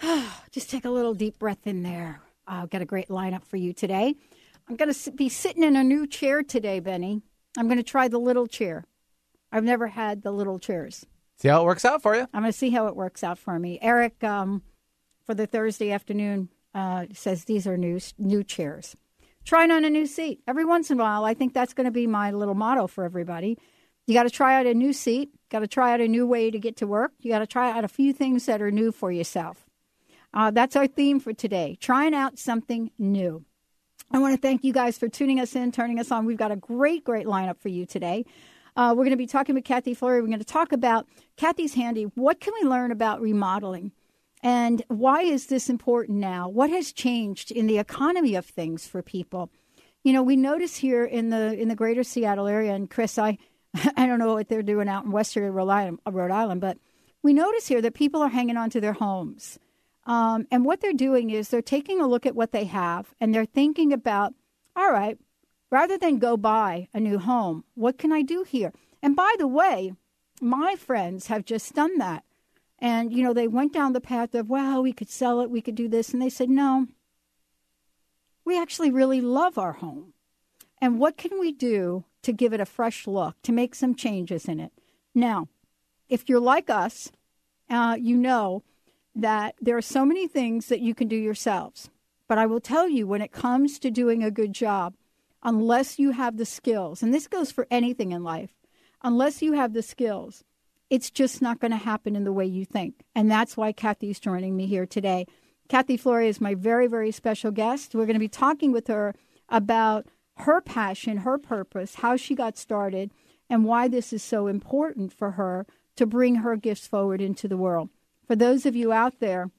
Just take a little deep breath in there. I've got a great lineup for you today. I'm going to be sitting in a new chair today, Benny. I'm going to try the little chair. I've never had the little chairs. See how it works out for you. I'm going to see how it works out for me. Eric, um, for the Thursday afternoon, uh, says these are new new chairs. Trying on a new seat every once in a while. I think that's going to be my little motto for everybody. You got to try out a new seat. Got to try out a new way to get to work. You got to try out a few things that are new for yourself. Uh, that's our theme for today trying out something new. I want to thank you guys for tuning us in, turning us on. We've got a great, great lineup for you today. Uh, we're going to be talking with Cathy Fleury. We're going to talk about Cathy's Handy. What can we learn about remodeling? And why is this important now? What has changed in the economy of things for people? You know, we notice here in the in the greater Seattle area, and Chris, I I don't know what they're doing out in Western Rhode Island, but we notice here that people are hanging on to their homes. Um, and what they're doing is they're taking a look at what they have and they're thinking about, all right, rather than go buy a new home, what can I do here? And by the way, my friends have just done that. And, you know, they went down the path of, well, we could sell it, we could do this. And they said, no, we actually really love our home. And what can we do to give it a fresh look, to make some changes in it? Now, if you're like us, uh, you know that there are so many things that you can do yourselves. But I will tell you, when it comes to doing a good job, unless you have the skills, and this goes for anything in life, unless you have the skills, it's just not going to happen in the way you think. And that's why Cathy's joining me here today. Cathy Fleury is my very, very special guest. We're going to be talking with her about her passion, her purpose, how she got started, and why this is so important for her to bring her gifts forward into the world for those of you out there,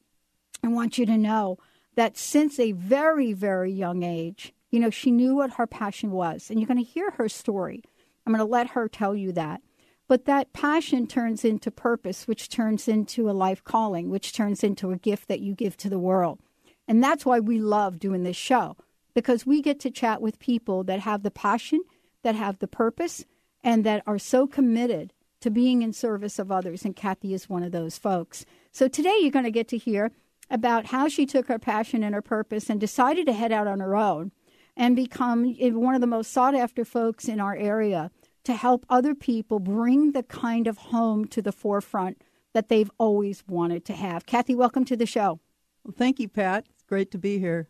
I want you to know that since a very, very young age, you know, she knew what her passion was. And you're going to hear her story. I'm going to let her tell you that. But that passion turns into purpose, which turns into a life calling, which turns into a gift that you give to the world. And that's why we love doing this show, because we get to chat with people that have the passion, that have the purpose, and that are so committed to being in service of others. And Cathy is one of those folks. So today you're going to get to hear about how she took her passion and her purpose and decided to head out on her own and become one of the most sought after folks in our area to help other people bring the kind of home to the forefront that they've always wanted to have. Cathy, welcome to the show. Well, thank you, Pat. It's great to be here.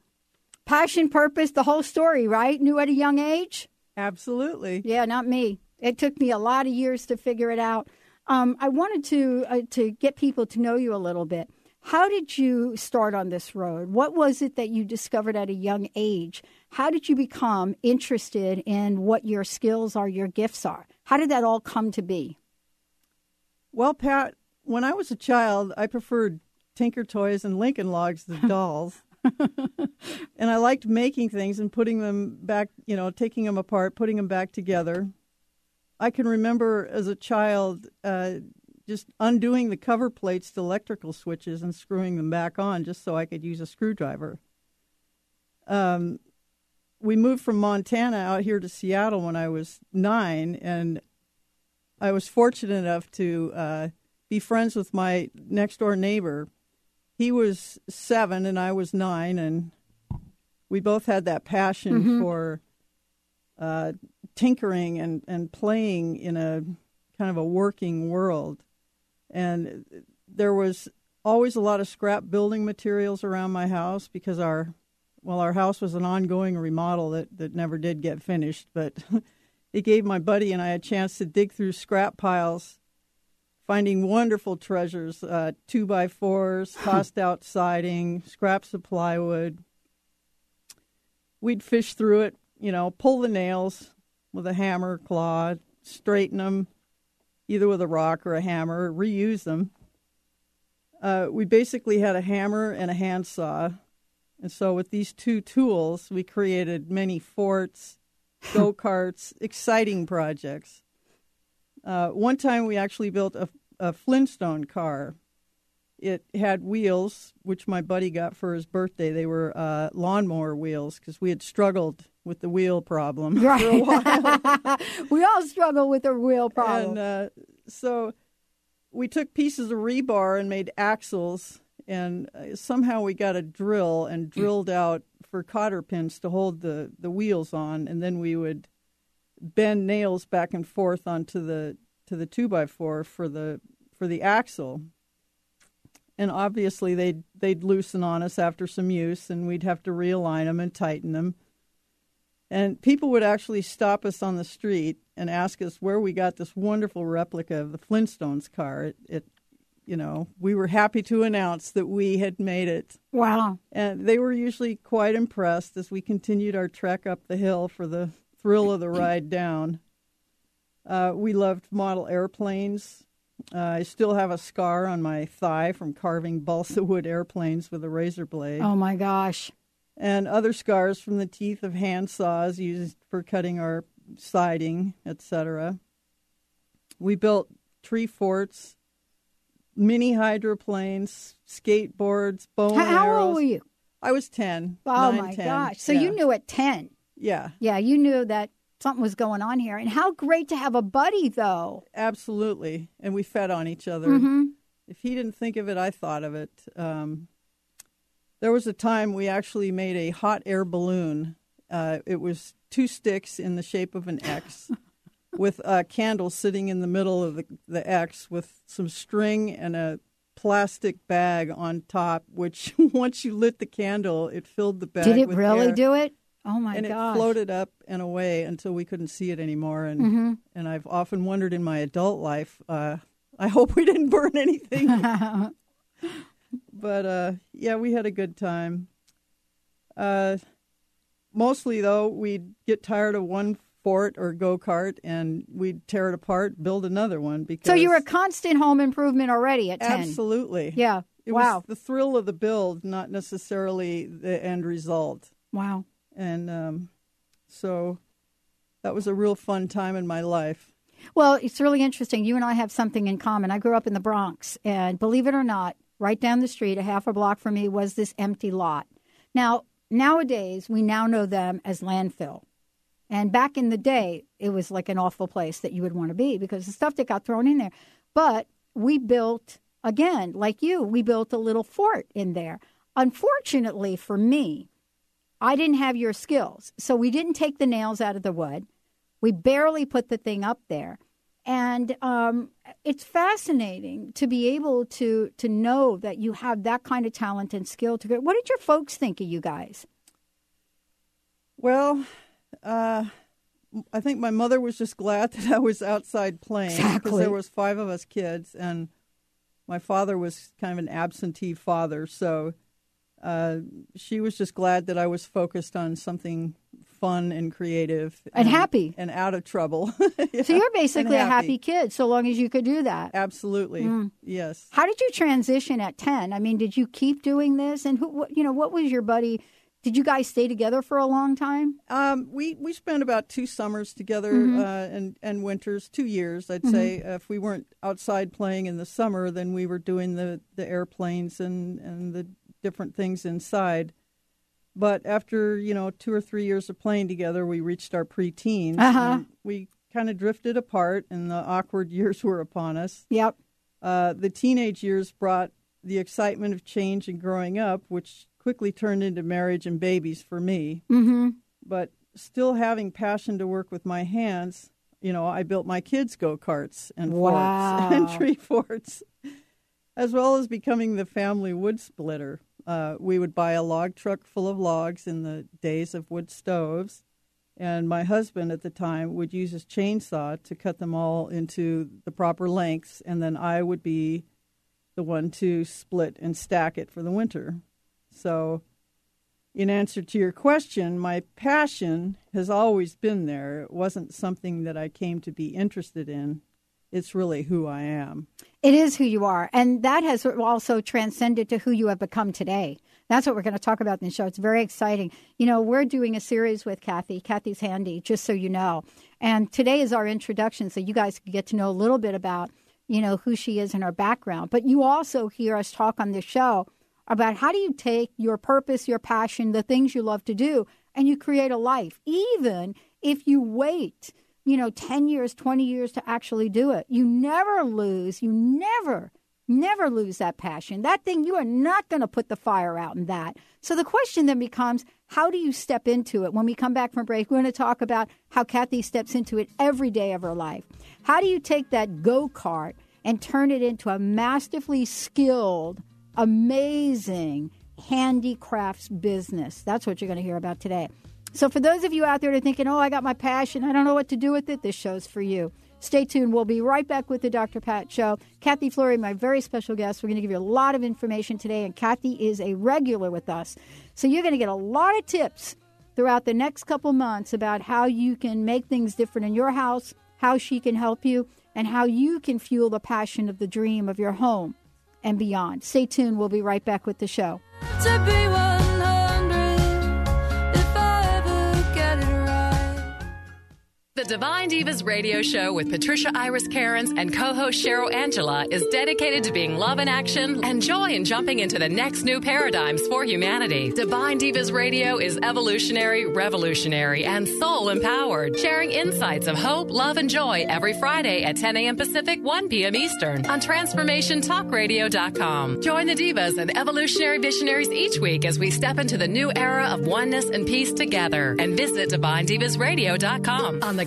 Passion, purpose, the whole story, right? Knew at a young age? Absolutely. Yeah, not me. It took me a lot of years to figure it out. Um, I wanted to uh, to get people to know you a little bit. How did you start on this road? What was it that you discovered at a young age? How did you become interested in what your skills are, your gifts are? How did that all come to be? Well, Pat, when I was a child, I preferred Tinker Toys and Lincoln Logs to dolls. and I liked making things and putting them back, you know, taking them apart, putting them back together. I can remember as a child uh, just undoing the cover plates to electrical switches and screwing them back on just so I could use a screwdriver. Um, we moved from Montana out here to Seattle when I was nine, and I was fortunate enough to uh, be friends with my next door neighbor. He was seven and I was nine, and we both had that passion mm-hmm. for uh, tinkering and, and playing in a kind of a working world. And there was always a lot of scrap building materials around my house because our well our house was an ongoing remodel that, that never did get finished, but it gave my buddy and I a chance to dig through scrap piles finding wonderful treasures uh, two by fours, tossed out siding, scraps of plywood. We'd fish through it, you know, pull the nails with a hammer, claw, straighten them either with a rock or a hammer, reuse them. Uh, we basically had a hammer and a handsaw. And so, with these two tools, we created many forts, go karts, exciting projects. Uh, one time, we actually built a, a Flintstone car. It had wheels, which my buddy got for his birthday. They were uh, lawnmower wheels because we had struggled with the wheel problem right. for a while. we all struggle with the wheel problem. And uh, so we took pieces of rebar and made axles, and uh, somehow we got a drill and drilled out for cotter pins to hold the, the wheels on, and then we would bend nails back and forth onto the to the two by four for the for the axle. And obviously they'd they'd loosen on us after some use, and we'd have to realign them and tighten them. And people would actually stop us on the street and ask us where we got this wonderful replica of the Flintstones car. It, it, you know, we were happy to announce that we had made it. Wow. And they were usually quite impressed as we continued our trek up the hill for the thrill of the ride down. Uh, we loved model airplanes. Uh, I still have a scar on my thigh from carving balsa wood airplanes with a razor blade. Oh my gosh and other scars from the teeth of hand saws used for cutting our siding, etc. We built tree forts, mini hydroplanes, skateboards, bow how, how arrows. old were you? I was ten. Oh nine, my 10. gosh! So yeah. you knew at ten. Yeah. Yeah, you knew that something was going on here, and how great to have a buddy, though. Absolutely, and we fed on each other. Mm-hmm. If he didn't think of it, I thought of it. Um, there was a time we actually made a hot air balloon. Uh, it was two sticks in the shape of an X with a candle sitting in the middle of the, the X with some string and a plastic bag on top, which once you lit the candle, it filled the bag. Did it really air. do it? Oh my god. and gosh. it floated up and away until we couldn't see it anymore. And mm-hmm. and I've often wondered in my adult life, uh, I hope we didn't burn anything. but uh, yeah, we had a good time. Uh, mostly though, we'd get tired of one fort or go kart, and we'd tear it apart, build another one. Because so you were a constant home improvement already at ten. absolutely, Yeah. It wow. was the thrill of the build, not necessarily the end result. Wow. And um, so that was a real fun time in my life. Well, it's really interesting. You and I have something in common. I grew up in the Bronx, and believe it or not, right down the street, a half a block from me, was this empty lot. Now, nowadays, we now know them as landfill. And back in the day, it was like an awful place that you would want to be because the stuff that got thrown in there. But we built, again, like you, we built a little fort in there. Unfortunately for me, I didn't have your skills. So we didn't take the nails out of the wood. We barely put the thing up there. And um, it's fascinating to be able to to know that you have that kind of talent and skill. To go. What did your folks think of you guys? Well, uh, I think my mother was just glad that I was outside playing because Exactly. there was five of us kids, and my father was kind of an absentee father, so uh, she was just glad that I was focused on something fun and creative And happy. and out of trouble. So you're basically a happy. happy kid, so long as you could do that. Absolutely, Mm. yes. How did you transition at ten? I mean, did you keep doing this? And who, what, you know, what was your buddy? Did you guys stay together for a long time? Um, we we spent about two summers together Mm-hmm. uh, and and winters, two years, I'd say. Uh, if we weren't outside playing in the summer, then we were doing the, the airplanes and, and the different things inside. But after you know two or three years of playing together, we reached our preteens. Uh-huh. and We kind of drifted apart, and the awkward years were upon us. Yep. Uh, the teenage years brought the excitement of change and growing up, which quickly turned into marriage and babies for me Mm-hmm. but still having passion to work with my hands, you know, I built my kids' go karts and Wow. forts and tree forts, as well as becoming the family wood splitter. Uh, we would buy a log truck full of logs in the days of wood stoves, And my husband at the time would use his chainsaw to cut them all into the proper lengths, and then I would be the one to split and stack it for the winter. So, in answer to your question, my passion has always been there. It wasn't something that I came to be interested in. It's really who I am. It is who you are. And that has also transcended to who you have become today. That's what we're going to talk about in the show. It's very exciting. You know, we're doing a series with Cathy. Cathy's handy, just so you know. And today is our introduction, so you guys can get to know a little bit about, you know, who she is and her background. But you also hear us talk on this show about how do you take your purpose, your passion, the things you love to do, and you create a life, even if you wait, you know, 10 years, 20 years to actually do it. You never lose, you never Never lose that passion. That thing, you are not going to put the fire out in that. So the question then becomes how do you step into it? When we come back from break, we're going to talk about how Cathy steps into it every day of her life. How do you take that go kart and turn it into a masterfully skilled, amazing handicrafts business? That's what you're going to hear about today. So, for those of you out there that are thinking, oh, I got my passion, I don't know what to do with it, this show's for you. Stay tuned. We'll be right back with the Dr. Pat Show. Cathy Fleury, my very special guest. We're going to give you a lot of information today, and Cathy is a regular with us. So you're going to get a lot of tips throughout the next couple months about how you can make things different in your house, how she can help you, and how you can fuel the passion of the dream of your home and beyond. Stay tuned. We'll be right back with the show. The Divine Divas radio show with Patricia Iris Cairns and co-host Cheryl Angela is dedicated to being love in action and joy in jumping into the next new paradigms for humanity. Divine Divas radio is evolutionary, revolutionary, and soul empowered, sharing insights of hope, love, and joy every Friday at 10 a.m. Pacific, 1 p.m. Eastern on TransformationTalkRadio.com. Join the divas and evolutionary visionaries each week as we step into the new era of oneness and peace together. And visit DivineDivasRadio.com on the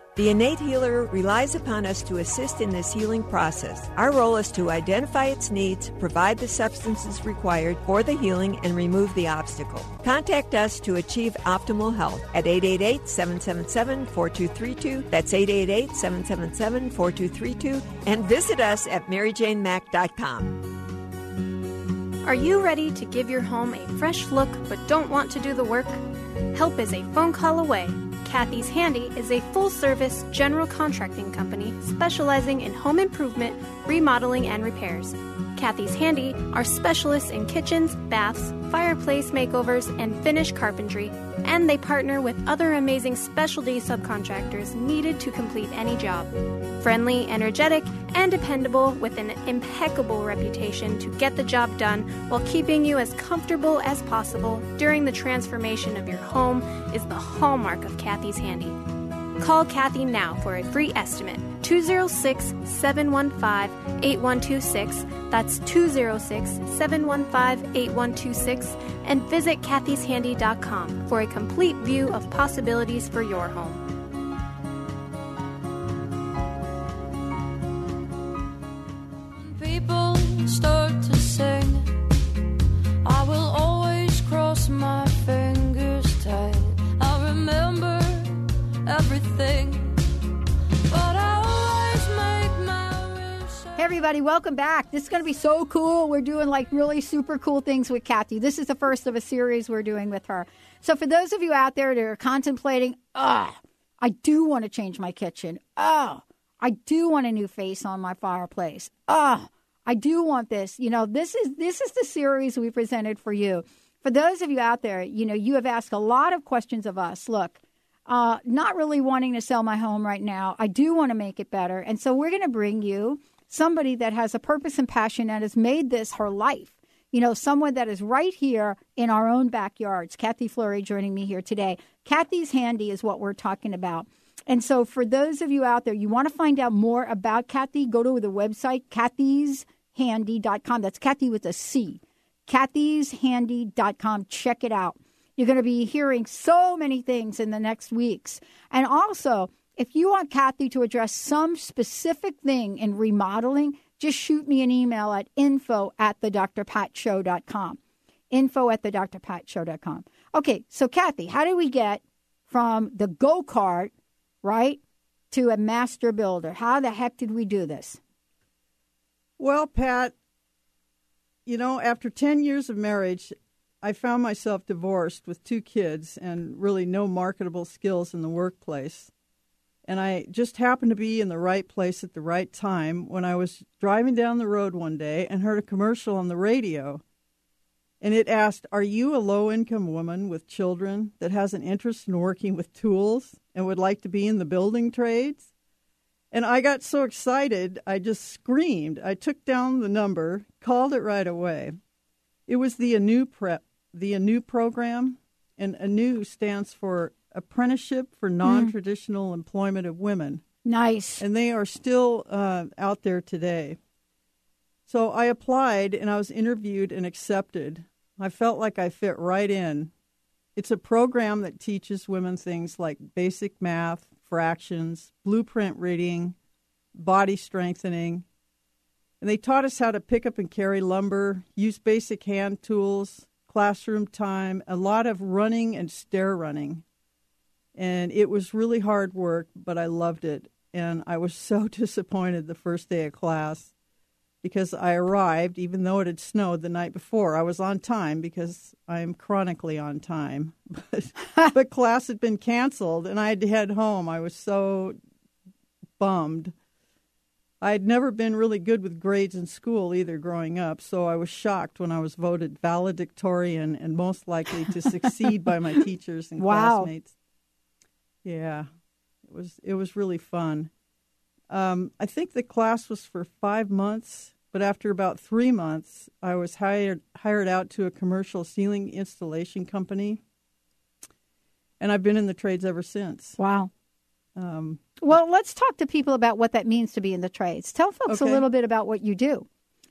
The innate healer relies upon us to assist in this healing process. Our role is to identify its needs, provide the substances required for the healing, and remove the obstacle. Contact us to achieve optimal health at 888 777 4232. That's 888 777 4232. And visit us at maryjanemack.com. Are you ready to give your home a fresh look but don't want to do the work? Help is a phone call away. Cathy's Handy is a full service general contracting company specializing in home improvement, remodeling, and repairs. Cathy's Handy are specialists in kitchens, baths, fireplace makeovers, and finish carpentry, and they partner with other amazing specialty subcontractors needed to complete any job. Friendly, energetic, and dependable with an impeccable reputation to get the job done while keeping you as comfortable as possible during the transformation of your home is the hallmark of Cathy's Handy. Call Cathy now for a free estimate 206 715 8126. That's 206 715 8126. And visit cathyshandy.com for a complete view of possibilities for your home. Everything. Hey, everybody, welcome back. This is going to be so cool. We're doing like really super cool things with Cathy. This is the first of a series we're doing with her. So, for those of you out there that are contemplating, oh, I do want to change my kitchen. Oh, I do want a new face on my fireplace. Oh, I do want this. You know, this is this is the series we presented for you. For those of you out there, you know, you have asked a lot of questions of us. Look, uh, not really wanting to sell my home right now. I do want to make it better. And so we're going to bring you somebody that has a purpose and passion and has made this her life. You know, someone that is right here in our own backyards. Cathy Fleury joining me here today. Cathy's Handy is what we're talking about. And so, for those of you out there, you want to find out more about Cathy, go to the website, cathyshandy.com. That's Cathy with a C. cathyshandy.com. Check it out. You're going to be hearing so many things in the next weeks. And also, if you want Cathy to address some specific thing in remodeling, just shoot me an email at info at the drpatshow.com. Info at the drpatshow.com. Okay, so Cathy, how do we get from the go kart, right, to a master builder? How the heck did we do this? Well, Pat, you know, after 10 years of marriage, I found myself divorced with two kids and really no marketable skills in the workplace. And I just happened to be in the right place at the right time when I was driving down the road one day and heard a commercial on the radio. And it asked, Are you a low income woman with children that has an interest in working with tools and would like to be in the building trades? And I got so excited, I just screamed. I took down the number, called it right away. It was the ANEW prep the ANEW program, and ANEW stands for Apprenticeship for hmm. Non-Traditional mm. Employment of Women. Nice. And they are still uh, out there today. So I applied and I was interviewed and accepted. I felt like I fit right in. It's a program that teaches women things like basic math, fractions, blueprint reading, body strengthening. And they taught us how to pick up and carry lumber, use basic hand tools, classroom time, a lot of running and stair running. And it was really hard work, but I loved it. And I was so disappointed the first day of class because I arrived, even though it had snowed the night before. I was on time because I'm chronically on time. But, but class had been canceled and I had to head home. I was so bummed. I had never been really good with grades in school either growing up, so I was shocked when I was voted valedictorian and most likely to succeed by my teachers and wow. classmates. Yeah, it was it was really fun. Um, I think the class was for five months, but after about three months, I was hired hired out to a commercial ceiling installation company, and I've been in the trades ever since. Wow. Um, well, let's talk to people about what that means to be in the trades. Tell folks okay. a little bit about what you do,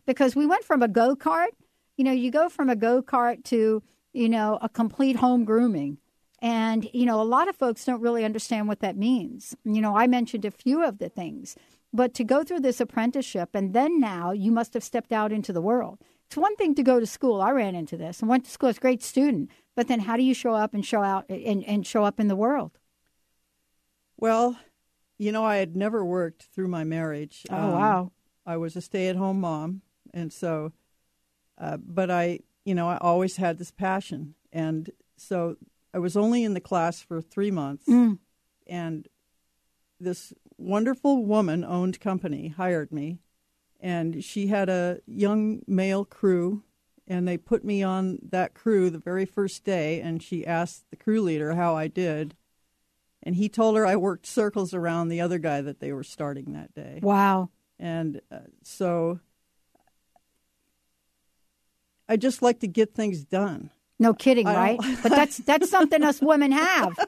because we went from a go kart. You know, you go from a go kart to you know a complete home grooming, and you know a lot of folks don't really understand what that means. You know, I mentioned a few of the things, but to go through this apprenticeship and then now you must have stepped out into the world. It's one thing to go to school. I ran into this and went to school as a great student, but then how do you show up and show out and, and show up in the world? Well, you know, I had never worked through my marriage. Oh, um, wow. I was a stay at home mom. And so, uh, but I, you know, I always had this passion. And so I was only in the class for three months. Mm. And this wonderful woman owned company hired me. And she had a young male crew. And they put me on that crew the very first day. And she asked the crew leader how I did and he told her I worked circles around the other guy that they were starting that day. Wow. And uh, so I just like to get things done. No kidding, right? but that's that's something us women have.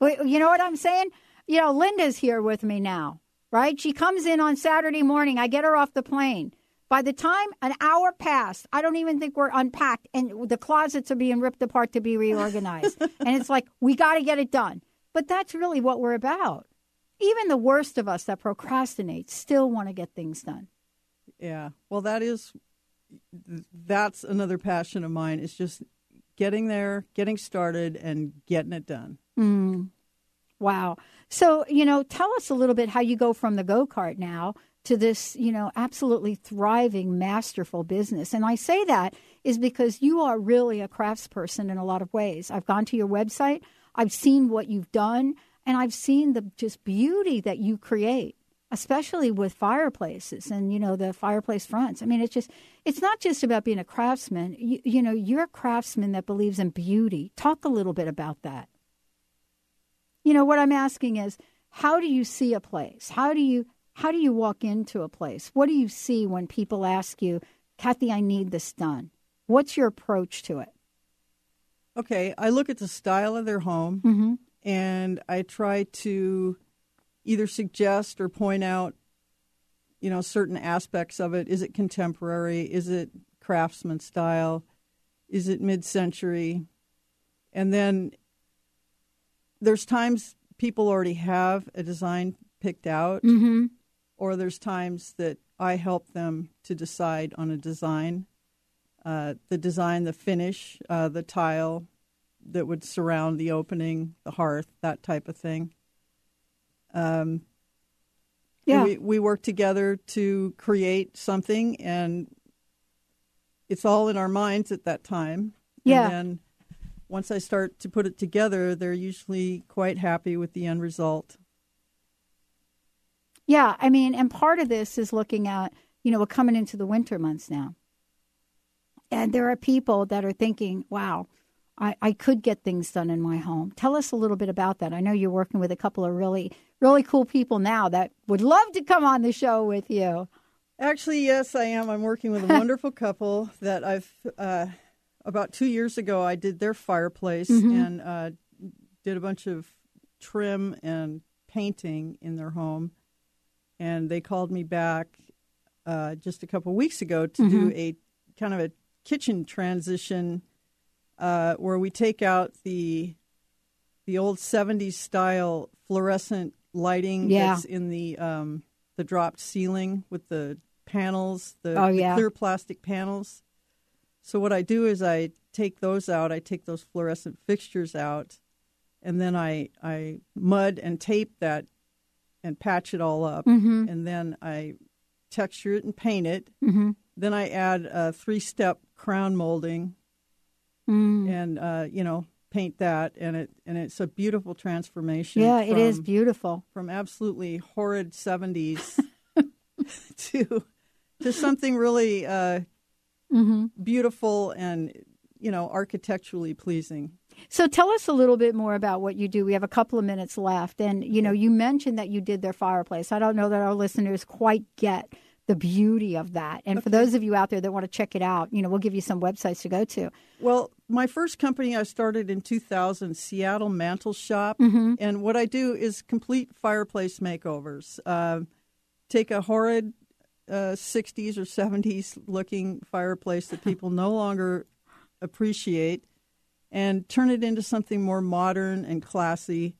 You know what I'm saying? You know, Linda's here with me now, right? She comes in on Saturday morning. I get her off the plane. By the time an hour passed, I don't even think we're unpacked, and the closets are being ripped apart to be reorganized. and it's like we got to get it done. But that's really what we're about. Even the worst of us that procrastinate still want to get things done. Yeah. Well, that is that's another passion of mine is just getting there, getting started and getting it done. Mm. Wow. So, you know, tell us a little bit how you go from the go-kart now to this, you know, absolutely thriving, masterful business. And I say that is because you are really a craftsperson in a lot of ways. I've gone to your website. I've seen what you've done, and I've seen the just beauty that you create. especially with fireplaces and you know the fireplace fronts. I mean, it's just it's not just about being a craftsman. You, you know, you're a craftsman that believes in beauty. Talk a little bit about that. You know, what I'm asking is, how do you see a place? How do you how do you walk into a place? What do you see when people ask you, Cathy, I need this done? What's your approach to it? Okay, I look at the style of their home Mm-hmm. and I try to either suggest or point out, you know, certain aspects of it. Is it contemporary? Is it craftsman style? Is it mid century? And then there's times people already have a design picked out, Mm-hmm. or there's times that I help them to decide on a design. Uh, the design, the finish, uh, the tile that would surround the opening, the hearth, that type of thing. Um, Yeah. we, we work together to create something, and it's all in our minds at that time. Yeah. And then once I start to put it together, they're usually quite happy with the end result. Yeah, I mean, and part of this is looking at, you know, we're coming into the winter months now. And there are people that are thinking, wow, I, I could get things done in my home. Tell us a little bit about that. I know you're working with a couple of really, really cool people now that would love to come on the show with you. Actually, yes, I am. I'm working with a wonderful couple that I've uh, about two years ago. I did their fireplace and uh, did a bunch of trim and painting in their home, and they called me back uh, just a couple weeks ago to do a kind of a kitchen transition uh, where we take out the the old '70s style fluorescent lighting Yeah. that's in the um, the dropped ceiling with the panels, the, Oh, the clear plastic panels. So what I do is I take those out. I take those fluorescent fixtures out, and then I I mud and tape that and patch it all up, Mm-hmm. and then I texture it and paint it. Mm-hmm. Then I add a three-step crown molding, Mm. and uh, you know paint that, and it and it's a beautiful transformation. Yeah, it is beautiful. from absolutely horrid '70s to to something really uh, Mm-hmm. beautiful and you know architecturally pleasing. So tell us a little bit more about what you do. We have a couple of minutes left. And, you know, you mentioned that you did their fireplace. I don't know that our listeners quite get the beauty of that. And for those of you out there that want to check it out, you know, we'll give you some websites to go to. Well, my first company I started in 2000, Seattle Mantel Shop, Mm-hmm. and what I do is complete fireplace makeovers. Uh, take a horrid uh, 60s or 70s looking fireplace that people no longer appreciate and turn it into something more modern and classy,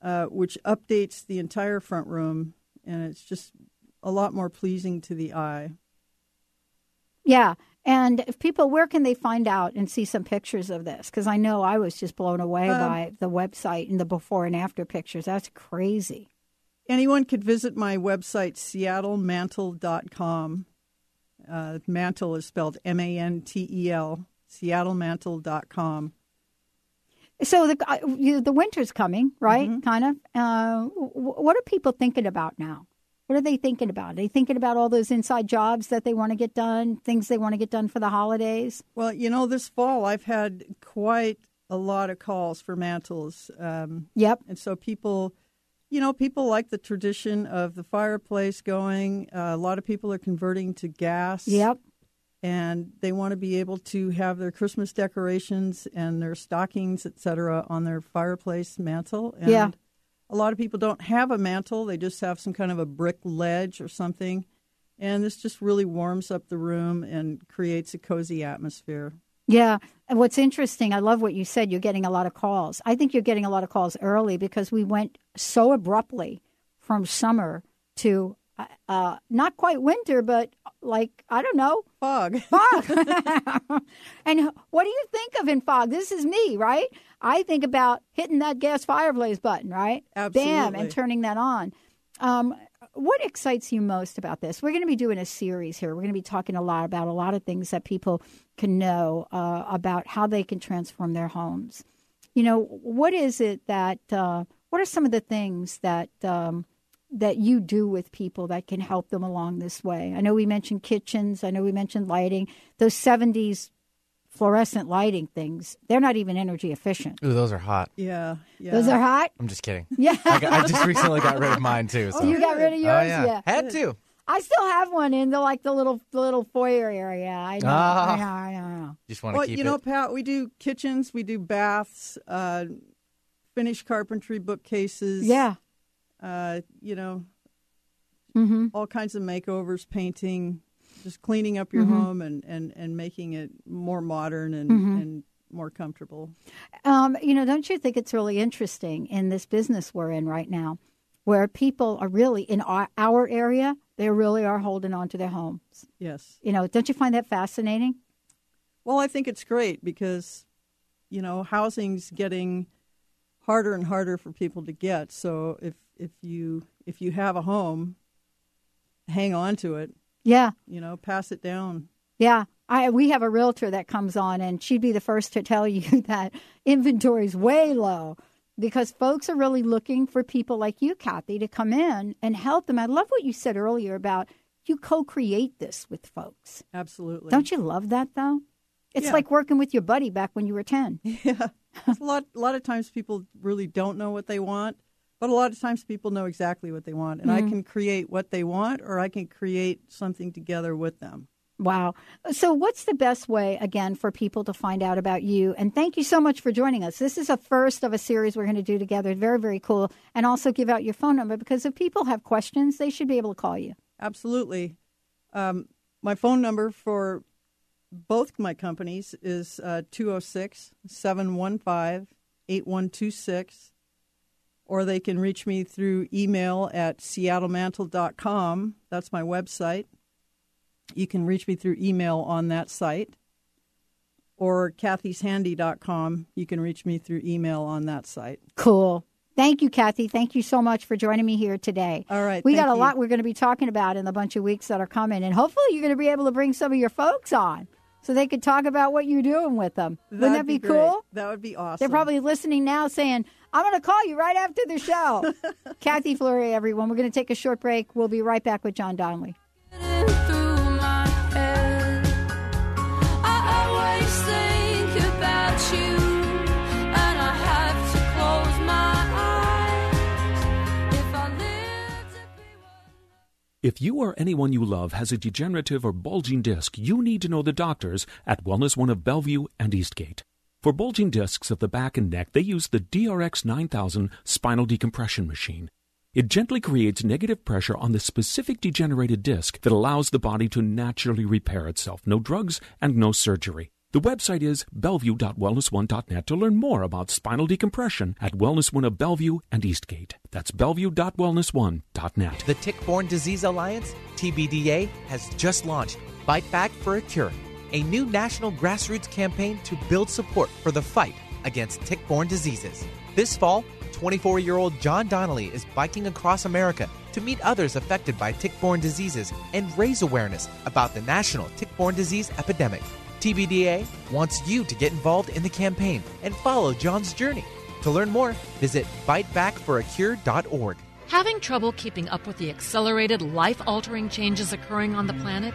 uh, which updates the entire front room, and it's just a lot more pleasing to the eye. Yeah. And if people, where can they find out and see some pictures of this? Because I know I was just blown away Um, by the website and the before and after pictures. That's crazy. Anyone could visit my website, seattlemantel.com. Uh, mantel is spelled M A N T E L, seattlemantel.com. So the uh, you, the winter's coming, right? Mm-hmm. Kind of. Uh, wh- what are people thinking about now? What are they thinking about? Are they thinking about all those inside jobs that they want to get done, things they want to get done for the holidays? Well, you know, this fall I've had quite a lot of calls for mantels. Um, Yep. and so people, you know, people like the tradition of the fireplace going. Uh, a lot of people are converting to gas. Yep. and they want to be able to have their Christmas decorations and their stockings, etc., on their fireplace mantel. And Yeah. A lot of people don't have a mantel; they just have some kind of a brick ledge or something, and this just really warms up the room and creates a cozy atmosphere. Yeah. And what's interesting, I love what you said. You're getting a lot of calls. I think you're getting a lot of calls early because we went so abruptly from summer to uh, not quite winter, but like, I don't know, Fog. fog. and what do you think of in fog? This is me, right? I think about hitting that gas fireplace button, right? Bam, and turning that on. Um, what excites you most about this? We're going to be doing a series here. We're going to be talking a lot about a lot of things that people can know uh, about how they can transform their homes. You know, what is it that, uh, what are some of the things that um, that you do with people that can help them along this way? I know we mentioned kitchens. I know we mentioned lighting. Those 70s fluorescent lighting things, they're not even energy efficient. Ooh, those are hot. Yeah, yeah. Those are hot? I'm just kidding. Yeah. I, got- I just recently got rid of mine too. So. Oh, you got rid of Oh, yours? yeah. Had to. I still have one in the like the little the little foyer area. I know. Ah. I know. I know. I know. Just want to Well, keep you it. know, Pat, we do kitchens, we do baths, uh, finished carpentry bookcases. Yeah. Uh, you know, Mm-hmm. all kinds of makeovers, painting, just cleaning up your Mhm. home and, and, and making it more modern and, Mhm. and more comfortable. Um, you know, don't you think it's really interesting in this business we're in right now, where people are really in our, our area, they really are holding on to their homes. Yes. You know, don't you find that fascinating? Well, I think it's great because, you know, housing's getting harder and harder for people to get. So if if you if you have a home, hang on to it. Yeah. You know, pass it down. Yeah. I, we have a realtor that comes on, and she'd be the first to tell you that inventory is way low because folks are really looking for people like you, Cathy, to come in and help them. I love what you said earlier about you co create this with folks. Absolutely. Don't you love that, though? It's Yeah. like working with your buddy back when you were 10. Yeah. a lot a lot of times people really don't know what they want, but a lot of times people know exactly what they want and I Mhm. can create what they want or I can create something together with them. Wow. So, what's the best way, again, for people to find out about you? And thank you so much for joining us. This is a first of a series we're going to do together. Very, very cool. And also give out your phone number because if people have questions, they should be able to call you. Absolutely. Um, my phone number for both my companies is uh, 206 715 8126, or they can reach me through email at seattlemantel.com. That's my website. You can reach me through email on that site, or cathyshandy.com. You can reach me through email on that site. Cool. Thank you, Cathy. Thank you so much for joining me here today. All right. We got a you. lot we're going to be talking about in the bunch of weeks that are coming. And hopefully, you're going to be able to bring some of your folks on so they could talk about what you're doing with them. Wouldn't that That'd be, cool? That would be awesome. They're probably listening now saying, I'm going to call you right after the show. Cathy Fleury, everyone. We're going to take a short break. We'll be right back with John Donnelly. through my head. I always think about you, and I have to close my eyes if I live to be If you or anyone you love has a degenerative or bulging disc, you need to know the doctors at Wellness One of Bellevue and Eastgate. For bulging discs of the back and neck, they use the DRX 9000 spinal decompression machine. It gently creates negative pressure on the specific degenerated disc that allows the body to naturally repair itself. No drugs and no surgery. The website is bellevue.wellness1.net to learn more about spinal decompression at Wellness One of Bellevue and Eastgate. That's bellevue.wellness1.net. The Tick-Borne Disease Alliance, TBDA, has just launched Bite Back for a Cure, a new national grassroots campaign to build support for the fight against tick-borne diseases. This fall, 24-year-old John Donnelly is biking across America to meet others affected by tick-borne diseases and raise awareness about the national tick-borne disease epidemic. TBDA wants you to get involved in the campaign and follow John's journey. To learn more, visit bitebackforacure.org. Having trouble keeping up with the accelerated, life altering changes occurring on the planet?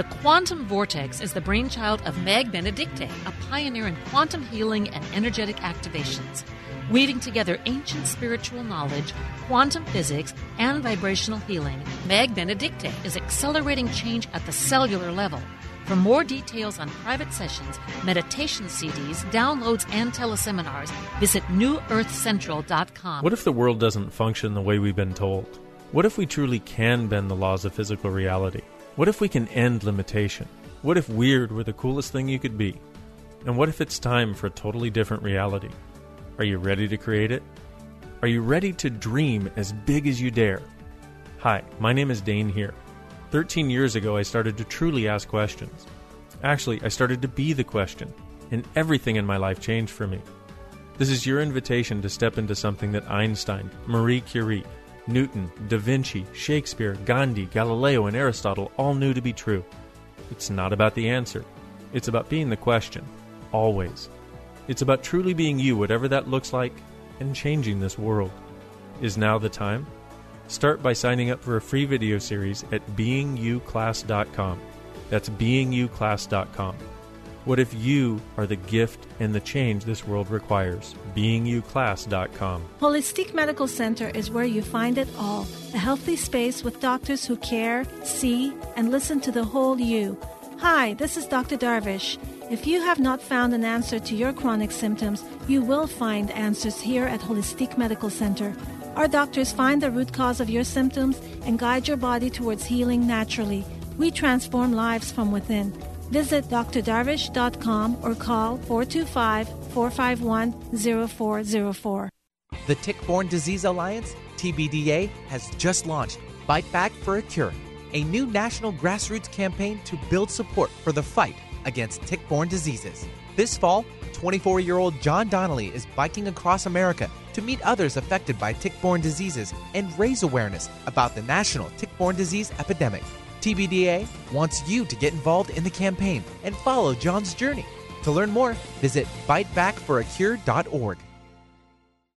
The quantum vortex is the brainchild of Meg Benedicte, a pioneer in quantum healing and energetic activations. Weaving together ancient spiritual knowledge, quantum physics, and vibrational healing, Meg Benedicte is accelerating change at the cellular level. For more details on private sessions, meditation CDs, downloads, and teleseminars, visit newearthcentral.com. What if the world doesn't function the way we've been told? What if we truly can bend the laws of physical reality? What if we can end limitation? What if weird were the coolest thing you could be? And what if it's time for a totally different reality? Are you ready to create it? Are you ready to dream as big as you dare? Hi, my name is Dain Heer. 13 years ago, I started to truly ask questions. Actually, I started to be the question, and everything in my life changed for me. This is your invitation to step into something that Einstein, Marie Curie, Newton, Da Vinci, Shakespeare, Gandhi, Galileo, and Aristotle all knew to be true. It's not about the answer, it's about being the question, always. It's about truly being you, whatever that looks like, and changing this world. Is now the time? Start by signing up for a free video series at beinguclass.com. That's beinguclass.com. What if you are the gift and the change this world requires? beinguclass.com. Holistic Medical Center is where you find it all a healthy space with doctors who care, see, and listen to the whole you. Hi, this is Dr. Darvish. If you have not found an answer to your chronic symptoms, you will find answers here at Holistic Medical Center. Our doctors find the root cause of your symptoms and guide your body towards healing naturally. We transform lives from within. Visit drdarvish.com or call 425 451 0404. The Tick Borne Disease Alliance, TBDA, has just launched Bite Back for a Cure, a new national grassroots campaign to build support for the fight against tick borne diseases. This fall, 24 year old John Donnelly is biking across America to meet others affected by tick borne diseases and raise awareness about the national tick borne disease epidemic. TBDA wants you to get involved in the campaign and follow John's journey. To learn more, visit bitebackforacure.org.